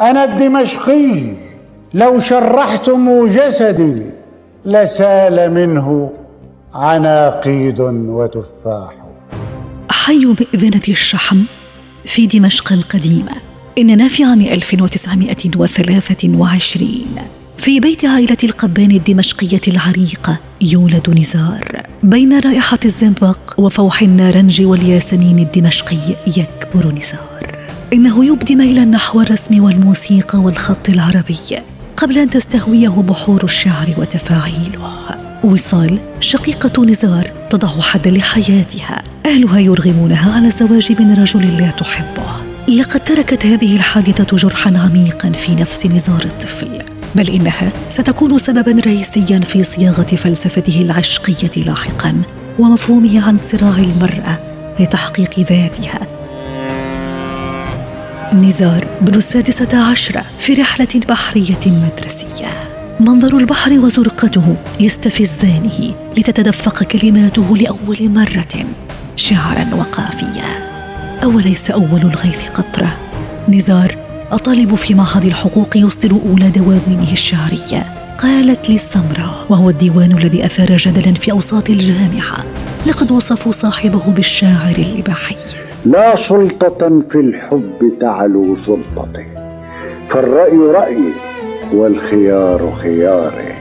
أنا الدمشقي لو شرحتم جسدي لسال منه عناقيد وتفاح. حي مئذنة الشحم في دمشق القديمة إننا في عام 1923 في بيت عائلة القبان الدمشقية العريقة يولد نزار. بين رائحة الزنبق وفوح النارنج والياسمين الدمشقي يكبر نزار. إنه يبدي ميلا نحو الرسم والموسيقى والخط العربي قبل أن تستهويه بحور الشعر وتفاعيله. وصال شقيقة نزار تضع حدا لحياتها. أهلها يرغمونها على الزواج من رجل لا تحبه. لقد تركت هذه الحادثة جرحا عميقا في نفس نزار الطفل. بل إنها ستكون سببا رئيسيا في صياغة فلسفته العشقية لاحقا ومفهومه عن صراع المرأة لتحقيق ذاتها. نزار بن السادسة عشرة في رحلة بحرية مدرسية. منظر البحر وزرقته يستفزانه لتتدفق كلماته لأول مرة شعرا وقافيا. أوليس أول الغيث قطرة؟ نزار الطالب في معهد الحقوق يصدر أولى دواوينه الشعرية. قالت لي السمراء وهو الديوان الذي أثار جدلا في أوساط الجامعة. لقد وصفوا صاحبه بالشاعر الإباحي. لا سلطة في الحب تعلو سلطته فالرأي رأيي والخيار خياري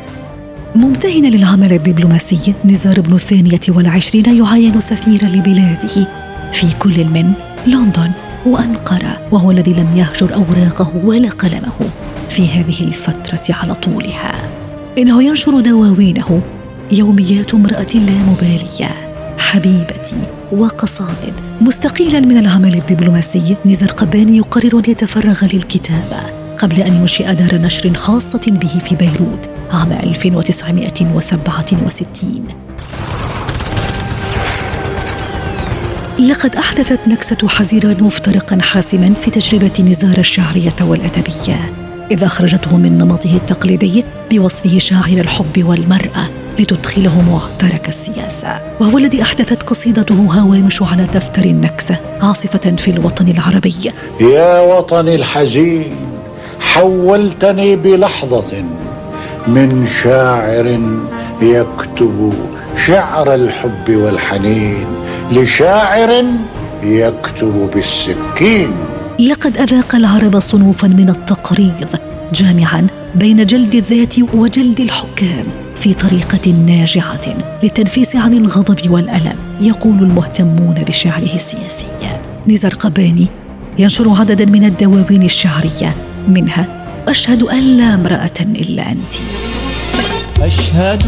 ممتهنا للعمل الدبلوماسي نزار بن الثانية والعشرين يعين سفيرا لبلاده. في كل من لندن وأنقرة وهو الذي لم يهجر أوراقه ولا قلمه في هذه الفترة على طولها. إنه ينشر دواوينه يوميات امرأة لا مبالية حبيبتي. وقصائد مستقيلا من العمل الدبلوماسي نزار قباني يقرر أن يتفرغ للكتابة قبل أن ينشئ دار نشر خاصة به في بيروت عام 1967 لقد أحدثت نكسة حزيرة مفترقا حاسما في تجربة نزار الشعرية والأدبية إذ أخرجته من نمطه التقليدي بوصفه شاعر الحب والمرأة. لتدخله معترك السياسة. وهو الذي أحدثت قصيدته هوامش على دفتر النكسة عاصفة في الوطن العربي. يا وطني الحزين حولتني بلحظة من شاعر يكتب شعر الحب والحنين لشاعر يكتب بالسكين. لقد أذاق العرب صنوفا من التقريض جامعا بين جلد الذات وجلد الحكام في طريقة ناجعة للتنفيس عن الغضب والألم يقول المهتمون بشعره السياسي. نزار قباني ينشر عددا من الدواوين الشعرية منها أشهد أن لا امرأة إلا أنتِ. أشهد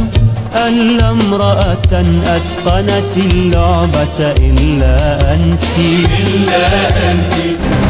أن لا امرأة أتقنت اللعبة إلا أنت. إلا أنت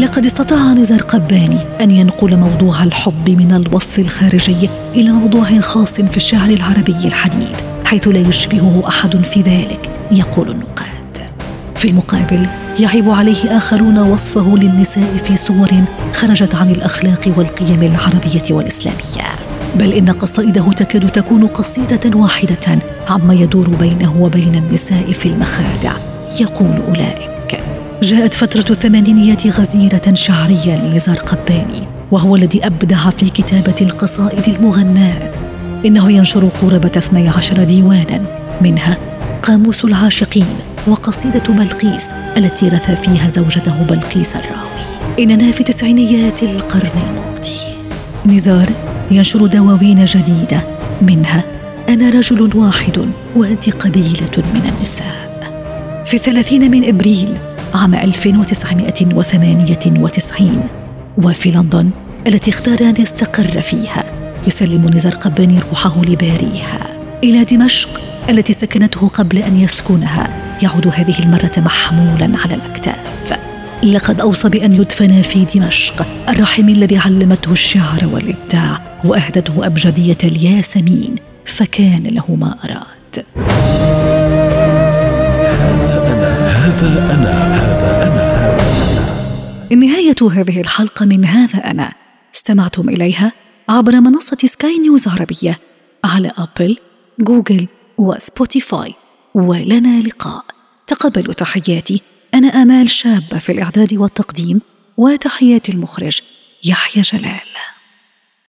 لقد استطاع نزار قباني أن ينقل موضوع الحب من الوصف الخارجي إلى موضوع خاص في الشعر العربي الحديث حيث لا يشبهه أحد في ذلك يقول النقاد. في المقابل يعيب عليه آخرون وصفه للنساء في صور خرجت عن الأخلاق والقيم العربية والإسلامية. بل إن قصائده تكاد تكون قصيدة واحدة عما يدور بينه وبين النساء في المخادع يقول أولئك. جاءت فترة الثمانينيات غزيرة شعريا لنزار قباني وهو الذي أبدع في كتابة القصائد المغناة. إنه ينشر قرابة 12 ديوانا منها قاموس العاشقين وقصيدة بلقيس التي رثى فيها زوجته بلقيس الراوي. إننا في تسعينيات القرن الماضي. نزار ينشر دواوين جديدة منها أنا رجل واحد وأنت قبيلة من النساء. في الثلاثين من إبريل عام 1998 وفي لندن التي اختار أن يستقر فيها يسلم نزار قباني روحه لباريها. إلى دمشق التي سكنته قبل أن يسكنها يعود هذه المرة محمولا على الأكتاف. لقد أوصى بأن يدفن في دمشق الرحم الذي علمته الشعر والإبداع وأهدته أبجدية الياسمين فكان له ما أراد هذا أنا هذا أنا. نهاية هذه الحلقة من هذا أنا. استمعتم إليها عبر منصة سكاي نيوز عربية على أبل، جوجل وسبوتيفاي ولنا لقاء. تقبلوا تحياتي. أنا آمال شابة في الإعداد والتقديم وتحيات المخرج يحيى جلال.